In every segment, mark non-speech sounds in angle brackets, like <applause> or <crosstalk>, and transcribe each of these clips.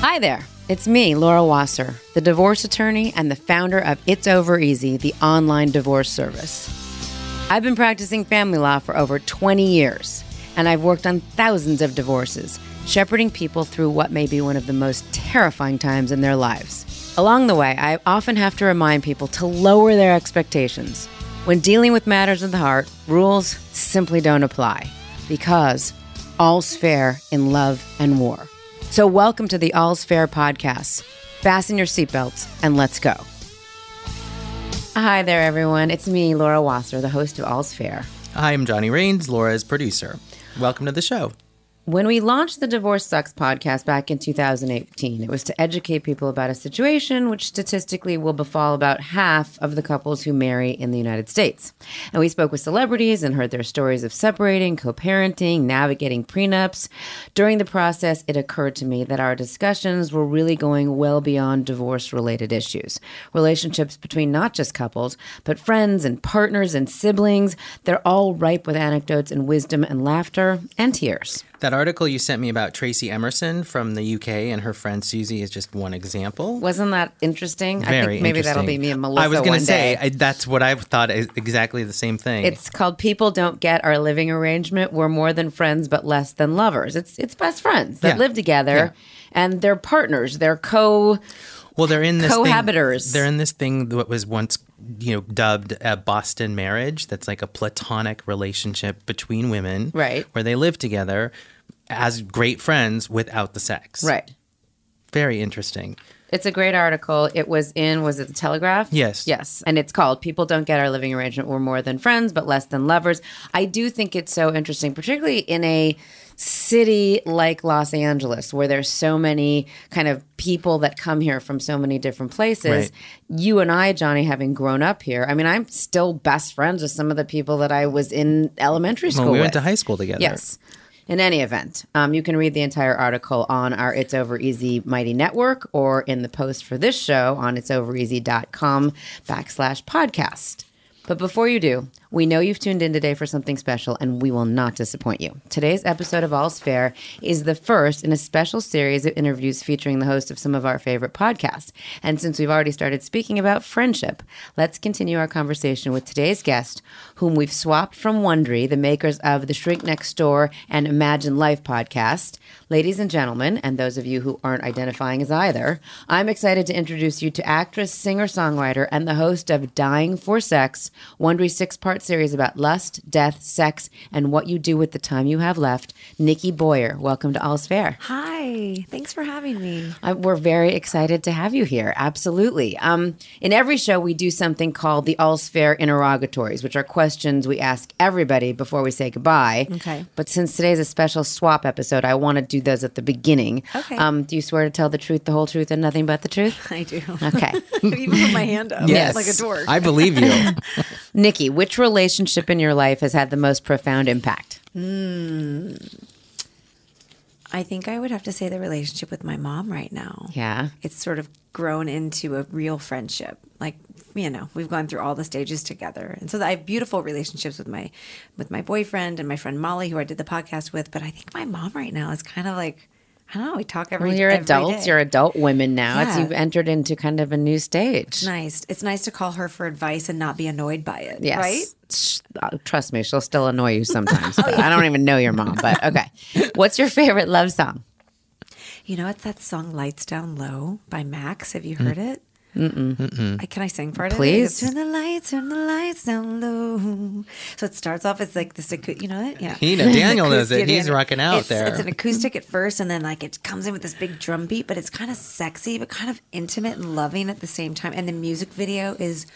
Hi there. It's me, Laura Wasser, the divorce attorney and the founder of It's Over Easy, the online divorce service. I've been practicing family law for over 20 years, and I've worked on thousands of divorces, shepherding people through what may be one of the most terrifying times in their lives. Along the way, I often have to remind people to lower their expectations. When dealing with matters of the heart, rules simply don't apply because all's fair in love and war. So, welcome to the All's Fair podcast. Fasten your seatbelts and let's go. Hi there, everyone. It's me, Laura Wasser, the host of All's Fair. Hi, I'm Johnny Rains, Laura's producer. Welcome to the show. When we launched the Divorce Sucks podcast back in 2018, it was to educate people about a situation which statistically will befall about half of the couples who marry in the United States. And we spoke with celebrities and heard their stories of separating, co parenting, navigating prenups. During the process, it occurred to me that our discussions were really going well beyond divorce related issues. Relationships between not just couples, but friends and partners and siblings, they're all ripe with anecdotes and wisdom and laughter and tears. That article you sent me about Tracy Emerson from the UK and her friend Susie is just one example. Wasn't that interesting? Very I think maybe that'll be me and Melissa. I was going to say I, that's what I thought is exactly the same thing. It's called People Don't Get Our Living Arrangement. We're more than friends, but less than lovers. It's it's best friends that Yeah. live together Yeah. and they're partners. They're co well, they're in this thing- cohabitors. They're in this thing that was once you know dubbed a Boston marriage. That's like a platonic relationship between women, Right. Where they live together as great friends without the sex. right. Very interesting. It's a great article. It was in was it the Telegraph? Yes. Yes. And it's called People Don't Get Our Living Arrangement. We're more than friends, but less than lovers. I do think it's so interesting, particularly in a city like Los Angeles, where there's so many kind of people that come here from so many different places. Right. You and I, Johnny, having grown up here, I mean, I'm still best friends with some of the people that I was in elementary school Well, we with. went to high school together. Yes. In any event, um, you can read the entire article on our It's Over Easy Mighty Network or in the post for this show on it'sovereasy.com backslash podcast. But before you do, we know you've tuned in today for something special, and we will not disappoint you. Today's episode of All's Fair is the first in a special series of interviews featuring the host of some of our favorite podcasts. And since we've already started speaking about friendship, let's continue our conversation with today's guest, whom we've swapped from Wondery, the makers of the Shrink Next Door and Imagine Life podcast. Ladies and gentlemen, and those of you who aren't identifying as either, I'm excited to introduce you to actress, singer songwriter, and the host of Dying for Sex, Wondery six part series about lust, death, sex, and what you do with the time you have left, Nikki Boyer. Welcome to All's Fair. Hi, thanks for having me. Uh, we're very excited to have you here. Absolutely. Um, in every show, we do something called the All's Fair interrogatories, which are questions we ask everybody before we say goodbye. Okay. But since today's a special swap episode, I want to do those at the beginning. Okay. Um, do you swear to tell the truth, the whole truth, and nothing but the truth? <laughs> I do. Okay. I <laughs> even put my hand up Yes. like a dork. I believe you. <laughs> Nikki, which relationship in your life has had the most profound impact? Hmm. I think I would have to say the relationship with my mom right now. Yeah. It's sort of grown into a real friendship. Like, you know, we've gone through all the stages together. And so I have beautiful relationships with my with my boyfriend and my friend Molly who I did the podcast with, but I think my mom right now is kind of like I don't know, we talk every Well, you're every adults. day. You're adult women now. It's Yeah. you've entered into kind of a new stage. It's nice. It's nice to call her for advice and not be annoyed by it. Yes. Right? Uh, Trust me, she'll still annoy you sometimes. <laughs> but I don't even know your mom, but okay. What's your favorite love song? You know, it's that song "Lights Down Low" by Max. Have you heard it? Mm-mm. I, can I sing part Please. of it? It goes, Turn the lights, turn the lights down low. So it starts off as like this, acou- you know it? Yeah. He know- Daniel knows it. <laughs> He's rocking out It's- there. It's an acoustic at first, and then like it comes in with this big drum beat, but it's kind of sexy, but kind of intimate and loving at the same time. And the music video is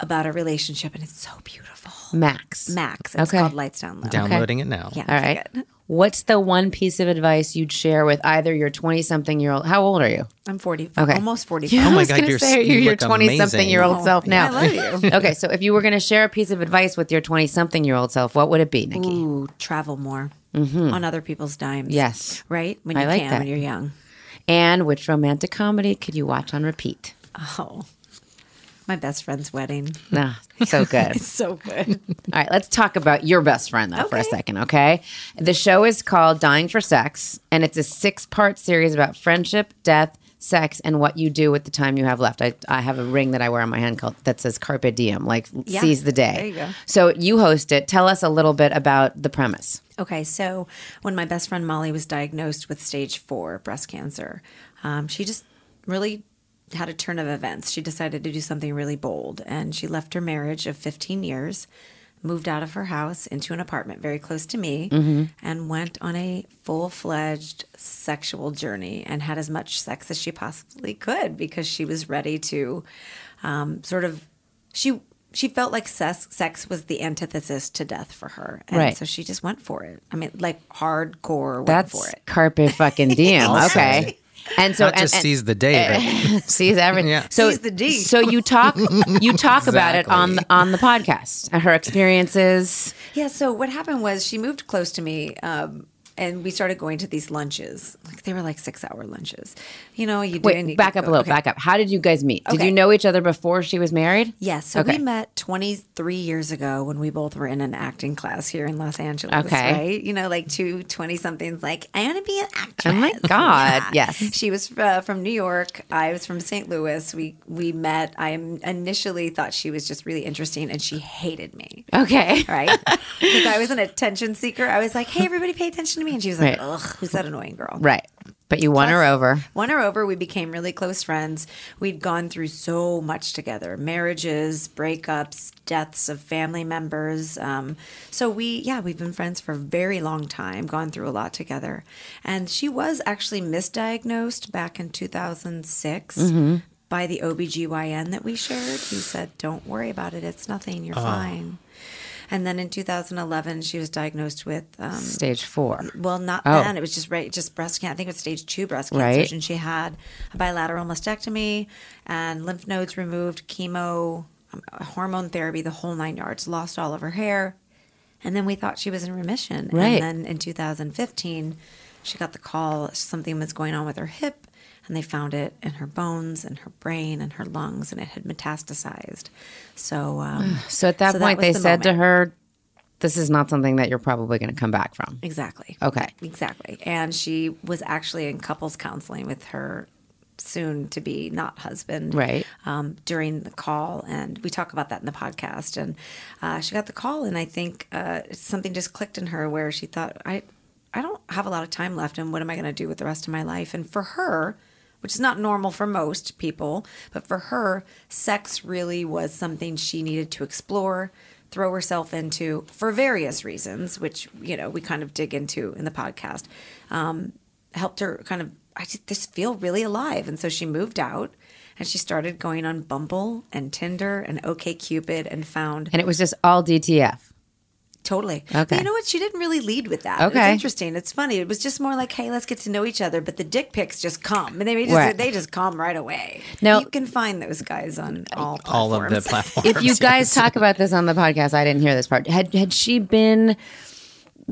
about a relationship, and it's so beautiful. Max. Max. It's Okay. called Lights Down Low. Downloading it now. Yeah. All right. good. What's the one piece of advice you'd share with either your 20 something year old? How old are you? I'm 40. Okay. Almost 45. Yeah, Oh my I was God, gonna you're- say, you you're your 20 something year old amazing. self now. I love you. <laughs> okay, so if you were going to share a piece of advice with your 20 something year old self, what would it be, Nikki? Ooh, travel more on other people's dimes. Mm-hmm. Yes. Right? When I you like can, that. when you're young. And which romantic comedy could you watch on repeat? Oh, my best friend's wedding. Nah, so <laughs> good. It's so good. All right, let's talk about your best friend though for a second, okay? The show is called Dying for Sex, and it's a six-part series about friendship, death, sex, and what you do with the time you have left. I, I have a ring that I wear on my hand called that says Carpe Diem, like Yeah, seize the day. there you go. So you host it. Tell us a little bit about the premise. Okay, so when my best friend Molly was diagnosed with stage four breast cancer, um, she just really had a turn of events. She decided to do something really bold, and she left her marriage of 15 years, moved out of her house into an apartment very close to me, and went on a full fledged sexual journey and had as much sex as she possibly could because she was ready to um, sort of she she felt like sex, sex was the antithesis to death for her, and Right. so she just went for it. I mean, like hardcore went That's for it. Carpe fucking <laughs> Diem. okay. And so Not just and, seize the day, but <laughs> sees everything. Yeah. So Seize the D. So you talk you talk about it on the, on the podcast. Her experiences. Yeah. So what happened was she moved close to me, um, and we started going to these lunches. Like they were like six hour lunches. You know, you do. Wait, you back go- up a little. okay. Back up. How did you guys meet? Did Okay. you know each other before she was married? Yes. So Okay. we met 23 years ago when we both were in an acting class here in Los Angeles. Okay. Right? You know, like two 20 somethings, like, I want to be an actress. Oh my God, yes. She was uh, from New York. I was from St. Louis. We, we met. I initially thought she was just really interesting and she hated me. Okay. Right? Because I was an <laughs> attention seeker. I was like, hey, everybody pay attention to me. And she was like, Right. ugh, who's that annoying girl? Right. But you won her over. Won her over. We became really close friends. We'd gone through so much together marriages, breakups, deaths of family members. Um, so we, yeah, we've been friends for a very long time, gone through a lot together. And she was actually misdiagnosed back in 2006. By the OBGYN that we shared, he said, Don't worry about it. It's nothing. You're fine. And then in 2011, she was diagnosed with um, Stage four. well, not Oh. then. It was just right, just breast cancer. I think it was stage two breast cancer, Right. and she had a bilateral mastectomy and lymph nodes removed, chemo, um, hormone therapy, the whole nine yards. Lost all of her hair, and then we thought she was in remission. Right. And then in 2015, she got the call something was going on with her hip, and they found it in her bones and her brain and her lungs, and it had metastasized. So, um, <sighs> So at that so point, was they the said to her, "This is not something that you're probably going to come back from." Exactly. Okay. Exactly. And she was actually in couples counseling with her soon to be not husband. Right. Um, during the call. And we talk about that in the podcast. And uh, she got the call, and I think uh, something just clicked in her where she thought, I, I don't have a lot of time left, and what am I going to do with the rest of my life? And for her, which is not normal for most people, but for her, sex really was something she needed to explore, throw herself into for various reasons, which, you know, we kind of dig into in the podcast. Um, helped her kind of, I just, just feel really alive. And so she moved out and she started going on Bumble and Tinder and OKCupid and found And it was just all DTF. Totally. Okay. But you know what? She didn't really lead with that. It's Okay. interesting. It's funny. It was just more like, hey, let's get to know each other. But the dick pics just come, and they just Right. they just come right away. Now- you can find those guys on all all of the platforms. platforms. If you guys talk about this on the podcast, I didn't hear this part. Had had she been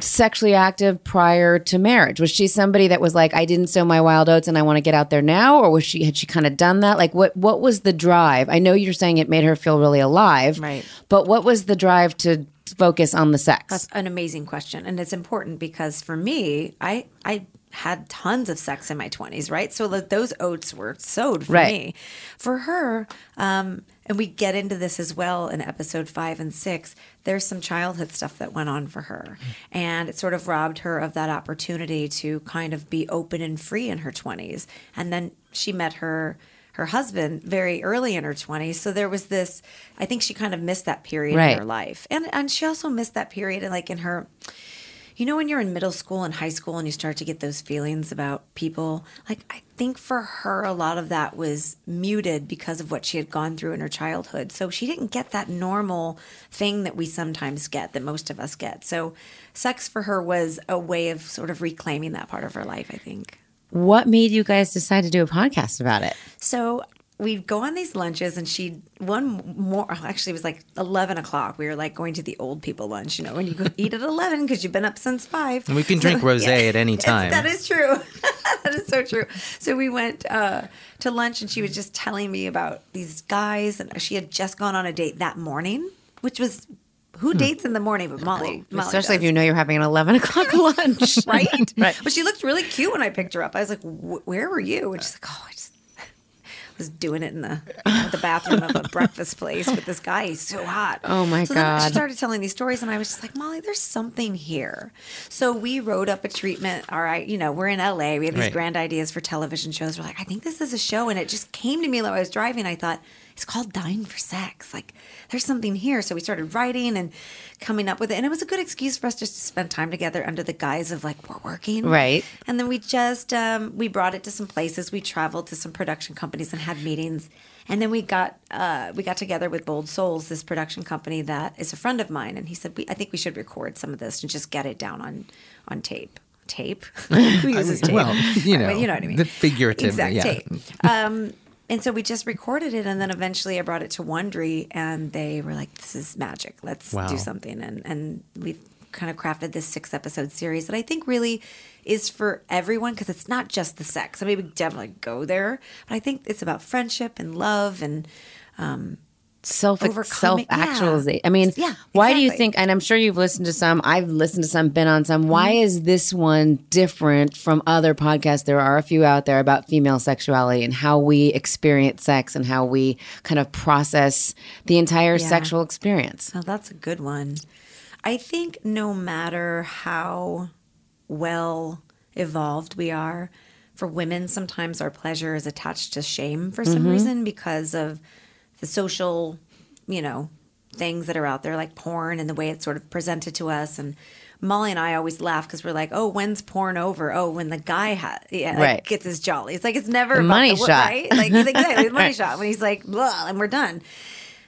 sexually active prior to marriage? Was she somebody that was like, I didn't sow my wild oats and I want to get out there now? Or was she, had she kind of done that? Like, what, what was the drive? I know you're saying it made her feel really alive, Right. But what was the drive to focus on the sex? That's an amazing question, and it's important because for me, I I had tons of sex in my twenties, right? So like, those oats were sowed for Right. me. For her, um, and we get into this as well in episode five and six. There's some childhood stuff that went on for her, and it sort of robbed her of that opportunity to kind of be open and free in her twenties. And then she met her her husband very early in her 20s so there was this i think she kind of missed that period Right. in her life. And and she also missed that period in like in her you know when you're in middle school and high school and you start to get those feelings about people like i think for her a lot of that was muted because of what she had gone through in her childhood. So she didn't get that normal thing that we sometimes get that most of us get. So sex for her was a way of sort of reclaiming that part of her life i think what made you guys decide to do a podcast about it? so we'd go on these lunches, and she one more actually it was like eleven o'clock. We were like going to the old people lunch, you know, when you go eat at eleven because you've been up since five. And we can drink <laughs> rosé at any It's- time. That is true. <laughs> that is so true. So we went uh, to lunch, and she was just telling me about these guys, and she had just gone on a date that morning, which was. Who dates in the morning? But Molly, Molly Especially if you know you're having an 11 o'clock <laughs> lunch. <laughs> right? Right. But she looked really cute when I picked her up. I was like, "Where were you?" And she's like, "Oh, I just <laughs> was doing it in the the bathroom of a breakfast place with this guy. He's so hot." Oh, my God. so Then she started telling these stories, and I was just like, "Molly, there's something here." So we wrote up a treatment. All right, you know, we're in LA. We have these Right. grand ideas for television shows. We're like, I think this is a show, and it just came to me while I was driving. I thought. It's called Dying for Sex. Like, there's something here. So we started writing and coming up with it. And it was a good excuse for us just to spend time together under the guise of like, we're working. Right. And then we just um, we brought it to some places. We traveled to some production companies and had meetings. And then we got uh, we got together with Bold Souls, this production company that is a friend of mine, and he said, we, "I think we should record some of this and just get it down on on tape." Tape. <laughs> Who uses tape? well, you <laughs> know, you know what I mean. the figurative, exact yeah. tape. Um, and so we just recorded it, and then eventually I brought it to Wondery, and they were like, "This is magic. Let's Wow. do something." And and we've kind of crafted this six episode series that I think really is for everyone because it's not just the sex. I mean, we definitely go there, but I think it's about friendship and love and um, self self actualization. I mean, Yeah, why do you think? And I'm sure you've listened to some. I've listened to some, been on some. Why Mm-hmm. is this one different from other podcasts? There are a few out there about female sexuality and how we experience sex and how we kind of process the entire Yeah. sexual experience. Oh, that's a good one. I think no matter how well evolved we are, for women, sometimes our pleasure is attached to shame for some reason because of the social, you know, things that are out there like porn and the way it's sort of presented to us. And Molly and I always laugh because we're like, oh, when's porn over? Oh, when the guy ha- yeah, like, Right. gets his jolly. It's like it's never The money the, shot. right? Like exactly the <laughs> money shot when he's like, blah, and we're done.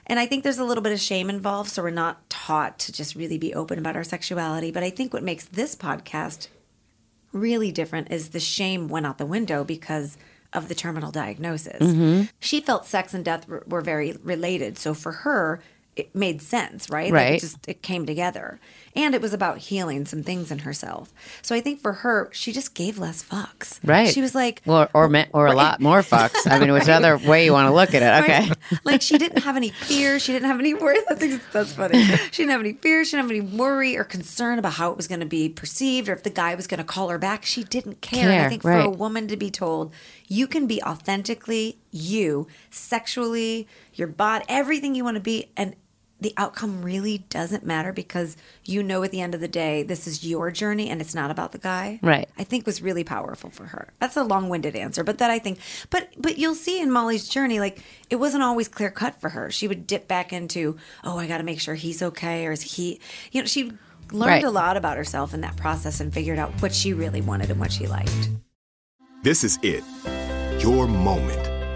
And I think there's a little bit of shame involved, so we're not taught to just really be open about our sexuality. But I think what makes this podcast really different is the shame went out the window because of the terminal diagnosis. Mm-hmm. She felt sex and death were, were very related, so for her, it made sense, right? Like Right. it just it came together, and it was about healing some things in herself. So I think for her, she just gave less fucks. Right. She was like, Or or, me- or a lot more fucks. I mean, whichever <laughs> way you want to look at it. Okay. Right? Like she didn't have any fear. She didn't have any worry. <laughs> That's, that's funny. She didn't have any fear. She didn't have any worry or concern about how it was going to be perceived or if the guy was going to call her back. She didn't care. and I Care, think for a woman to be told you can be authentically you, sexually, your body, everything you want to be, and the outcome really doesn't matter because you know at the end of the day this is your journey and it's not about the guy Right. I think was really powerful for her. That's a long-winded answer, but that I think but but you'll see in Molly's journey like it wasn't always clear cut for her. She would dip back into, "Oh, I got to make sure he's okay or is he you know, she learned Right. a lot about herself in that process and figured out what she really wanted and what she liked. This is it. Your moment.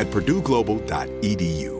at purdueglobal.edu.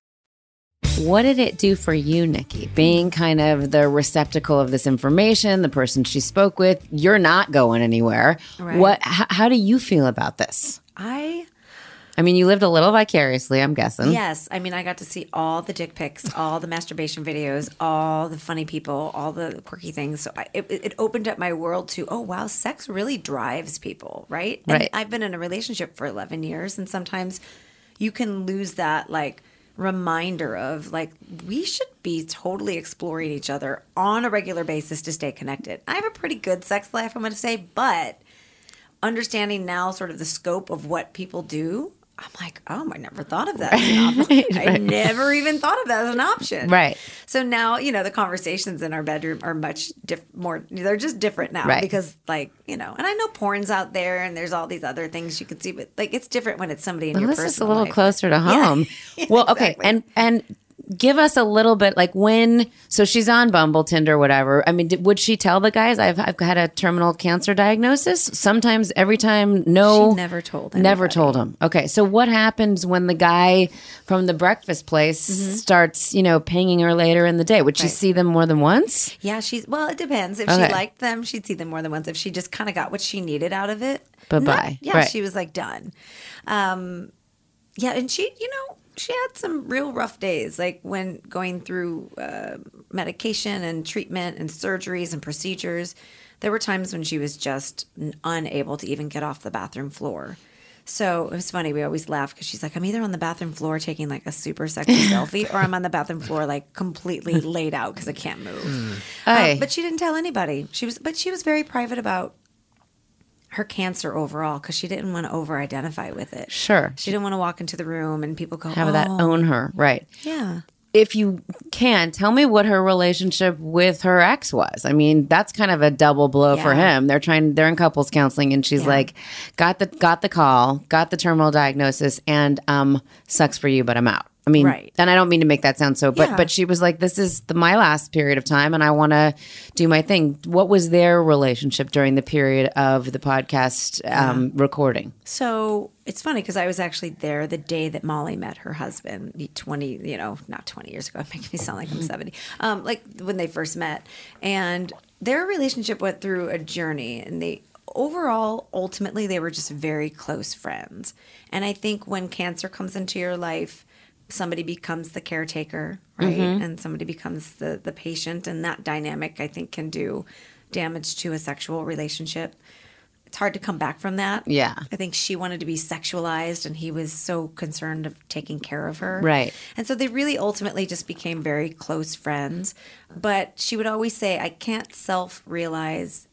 What did it do for you, Nikki? Being kind of the receptacle of this information, the person she spoke with, you're not going anywhere. Right. What? H- how do you feel about this? I I mean, you lived a little vicariously, I'm guessing. Yes, I mean, I got to see all the dick pics, all the masturbation videos, all the funny people, all the quirky things. So I, it, it opened up my world to, oh wow, sex really drives people, right? And Right. I've been in a relationship for eleven years, and sometimes you can lose that like reminder of like we should be totally exploring each other on a regular basis to stay connected. I have a pretty good sex life, I'm going to say, but understanding now sort of the scope of what people do, I'm like, oh, I never thought of that. As an option. <laughs> I never even thought of that as an option. Right. So now, you know, the conversations in our bedroom are much diff- more, they're just different now Right. because, like, you know, and I know porn's out there and there's all these other things you can see, but like it's different when it's somebody in Well, your this is a little life. closer to <laughs> home. Yeah, well, <laughs> okay, and and give us a little bit like when. So she's on Bumble, Tinder, whatever. I mean, did, would she tell the guys I've I've had a terminal cancer diagnosis? Sometimes, every time, no. She never told them. Never told him. Okay, so what happens when the guy from the breakfast place starts, you know, pinging her later in the day? Would she Mm-hmm. Right. see them more than once? Yeah, she's well. It depends. If Okay. she liked them, she'd see them more than once. If she just kind of got what she needed out of it, Bye-bye. not- Yeah, Right. she was like done. Um, yeah, and she, you know, she had some real rough days, like when going through uh, medication and treatment and surgeries and procedures. There were times when she was just unable to even get off the bathroom floor. So it was funny. We always laugh because she's like, I'm either on the bathroom floor taking like a super sexy <laughs> selfie, or I'm on the bathroom floor like completely laid out because I can't move. Aye. Um, but she didn't tell anybody. She was, but she was very private about her cancer overall because she didn't want to over-identify with it. Sure. She didn't want to walk into the room and people go, Have that "Oh, own her, right? Yeah. if you can, tell me what her relationship with her ex was. I mean, that's kind of a double blow for him. They're trying they're in couples counseling and she's Yeah. like, got the got the call, got the terminal diagnosis, and um, sucks for you, but I'm out. I mean, Right. and I don't mean to make that sound so, but Yeah. but she was like, "This is the, my last period of time, and I want to do my thing." What was their relationship during the period of the podcast um, recording? So it's funny because I was actually there the day that Molly met her husband, 20, you know, not 20 years ago. <laughs> It makes me sound like I'm 70. Um, like when they first met. And their relationship went through a journey and they overall, ultimately, they were just very close friends. And I think when cancer comes into your life, somebody becomes the caretaker, right? Mm-hmm. And somebody becomes the, the patient. And that dynamic, I think, can do damage to a sexual relationship. It's hard to come back from that. Yeah. I think she wanted to be sexualized and he was so concerned of taking care of her. Right. And so they really ultimately just became very close friends. But she would always say, I can't self realize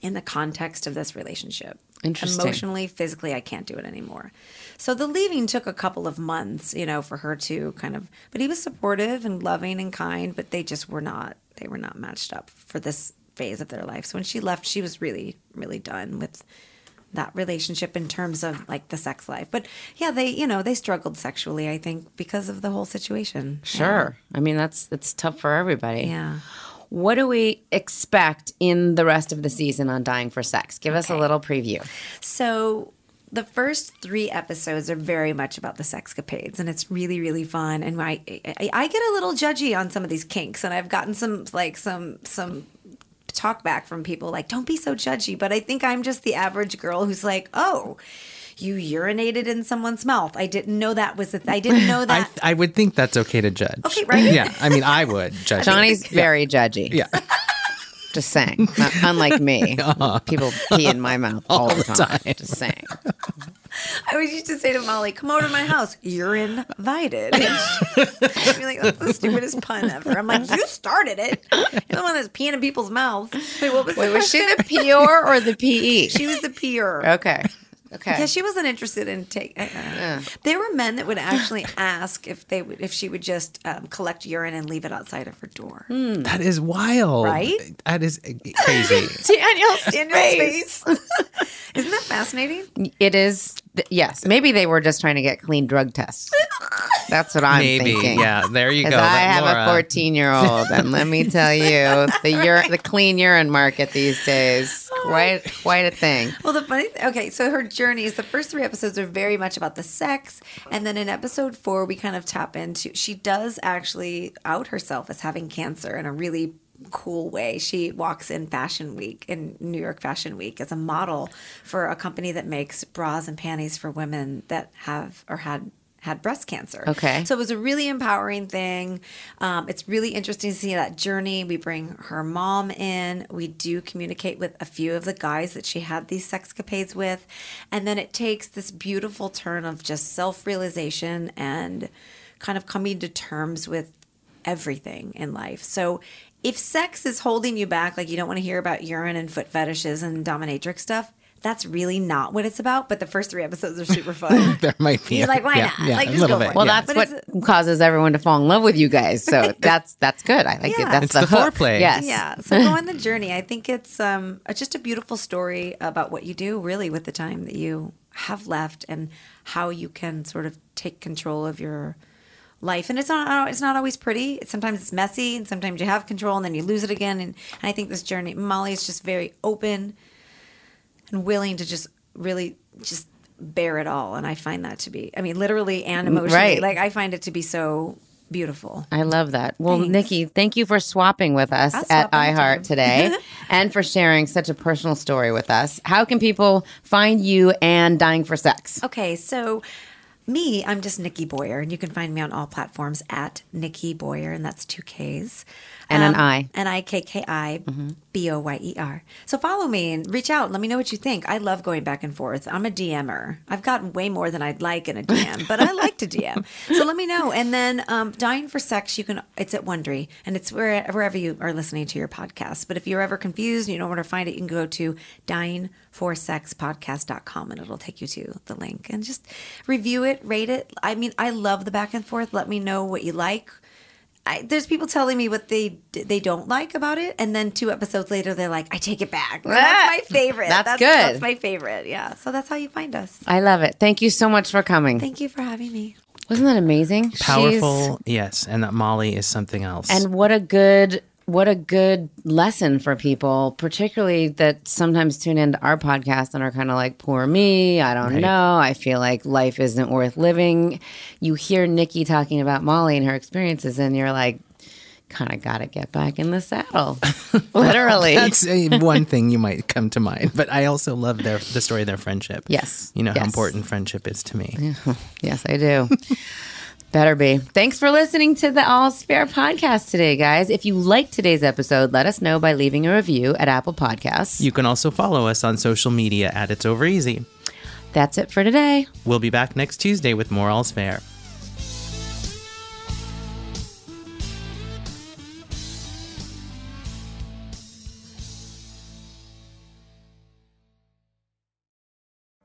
in the context of this relationship. Emotionally, physically, I can't do it anymore. So the leaving took a couple of months, you know, for her to kind of. But he was supportive and loving and kind, but they just were not. They were not matched up for this phase of their life. So when she left, she was really, really done with that relationship in terms of like the sex life. But yeah, they, you know, they struggled sexually, I think, because of the whole situation. Sure. I mean, that's it's tough for everybody. Yeah. What do we expect in the rest of the season on Dying for Sex? Give us a little preview. So the first three episodes are very much about the sexcapades, and it's really, really fun. And I, I, I get a little judgy on some of these kinks, and I've gotten some like some some talk back from people like, "Don't be so judgy." But I think I'm just the average girl who's like, "Oh." You urinated in someone's mouth. I didn't know that was. A th- I didn't know I, that. I would think that's okay to judge. Okay, right? Yeah, I mean, I would <laughs> judge. it. Johnny's very judgy. Yeah. <laughs> Just saying. Not- unlike me. <laughs> People pee in my mouth all, the time. Just saying. I always used to say to Molly, "Come over to my house. You're invited." She'd be like, "That's the stupidest pun ever." I'm like, "You started it. You're the one that's peeing in people's mouths." Wait, what was Wait, the was she the peer or the PE? She was the peer. okay. Okay. Yeah, she wasn't interested in take. Uh, There were men that would actually <laughs> ask if they would, if she would just um, collect urine and leave it outside of her door. That is wild. Right? That is crazy. <laughs> Daniel's Daniel's face. <laughs> Isn't that fascinating? It is. th- Yes. Maybe they were just trying to get clean drug tests. That's what I'm Maybe. thinking. Yeah, there you go. Because I have Laura- a 14 year old, and let me tell you, the ur- the clean urine market these days quite <laughs> quite a thing. Well, the funny, okay, so her journey is the first three episodes are very much about the sex, and then in episode four, we kind of tap into. She does actually out herself as having cancer in a really cool way. She walks in Fashion Week in New York Fashion Week as a model for a company that makes bras and panties for women that have or had had breast cancer. Okay. So it was a really empowering thing. Um, it's really interesting to see that journey. We bring her mom in. We do communicate with a few of the guys that she had these sexcapades with. And then it takes this beautiful turn of just self realization and kind of coming to terms with everything in life. So if sex is holding you back, like you don't want to hear about urine and foot fetishes and dominatrix stuff, that's really not what it's about. But the first three episodes are super fun. <laughs> There might be. You're like, why yeah, not? Yeah, Like, a just little go bit. for it. Well, yeah. that's But what causes everyone to fall in love with you guys. So <laughs> that's that's good. I like it. That's It's the, the hook. foreplay. Yes. Yeah. <laughs> So go on the journey. I think it's um it's just a beautiful story about what you do really with the time that you have left and how you can sort of take control of your life. And it's not it's not always pretty. Sometimes it's messy and sometimes you have control and then you lose it again. And, and I think this journey Molly is just very open and willing to just really just bear it all. And I find that to be I mean literally and mm, emotionally. Right. Like I find it to be so beautiful. I love that. Well, Thanks. Nikki, thank you for swapping with us I'll at iHeart today <laughs> and for sharing such a personal story with us. How can people find you and Dying for Sex? Okay, so me, I'm just Nikki Boyer, and you can find me on all platforms at Nikki Boyer, and that's two K's. And an I. And I K K I B O Y E R. So follow me and reach out. Let me know what you think. I love going back and forth. I'm a DMer. I've gotten way more than I'd like in a DM, but I like to DM. <laughs> So let me know. And then um, Dying for Sex, you can. It's at Wondery, and it's where, wherever you are listening to your podcast. But if you're ever confused and you don't know where to find it, you can go to dyingforsexpodcast.com and it'll take you to the link and just review it, rate it. I mean, I love the back and forth. Let me know what you like. I, there's people telling me what they they don't like about it, and then two episodes later, they're like, "I take it back." That's my favorite. That's that's good. That's my favorite. Yeah. So that's how you find us. I love it. Thank you so much for coming. Thank you for having me. Wasn't that amazing? She's- Powerful, yes. And that Molly is something else. and what a good what a good lesson for people, particularly that sometimes tune into our podcast and are kind of like, poor me, I don't know. I feel like life isn't worth living. You hear Nikki talking about Molly and her experiences, and you're like, kind of got to get back in the saddle. <laughs> Literally. That's one thing you might come to mind. But I also love their the story of their friendship. Yes. You know how important friendship is to me. <laughs> Yes, I do. Better be. Thanks for listening to the All's Fair podcast today, guys. If you liked today's episode, let us know by leaving a review at Apple Podcasts. You can also follow us on social media at It's Over Easy. That's it for today. We'll be back next Tuesday with more All's Fair.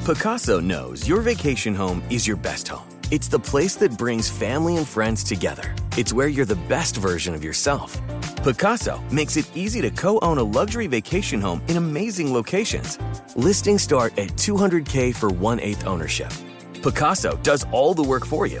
Pacaso knows your vacation home is your best home. It's the place that brings family and friends together. It's where you're the best version of yourself. Pacaso makes it easy to co own a luxury vacation home in amazing locations. Listings start at 200K for one eighth ownership. Pacaso does all the work for you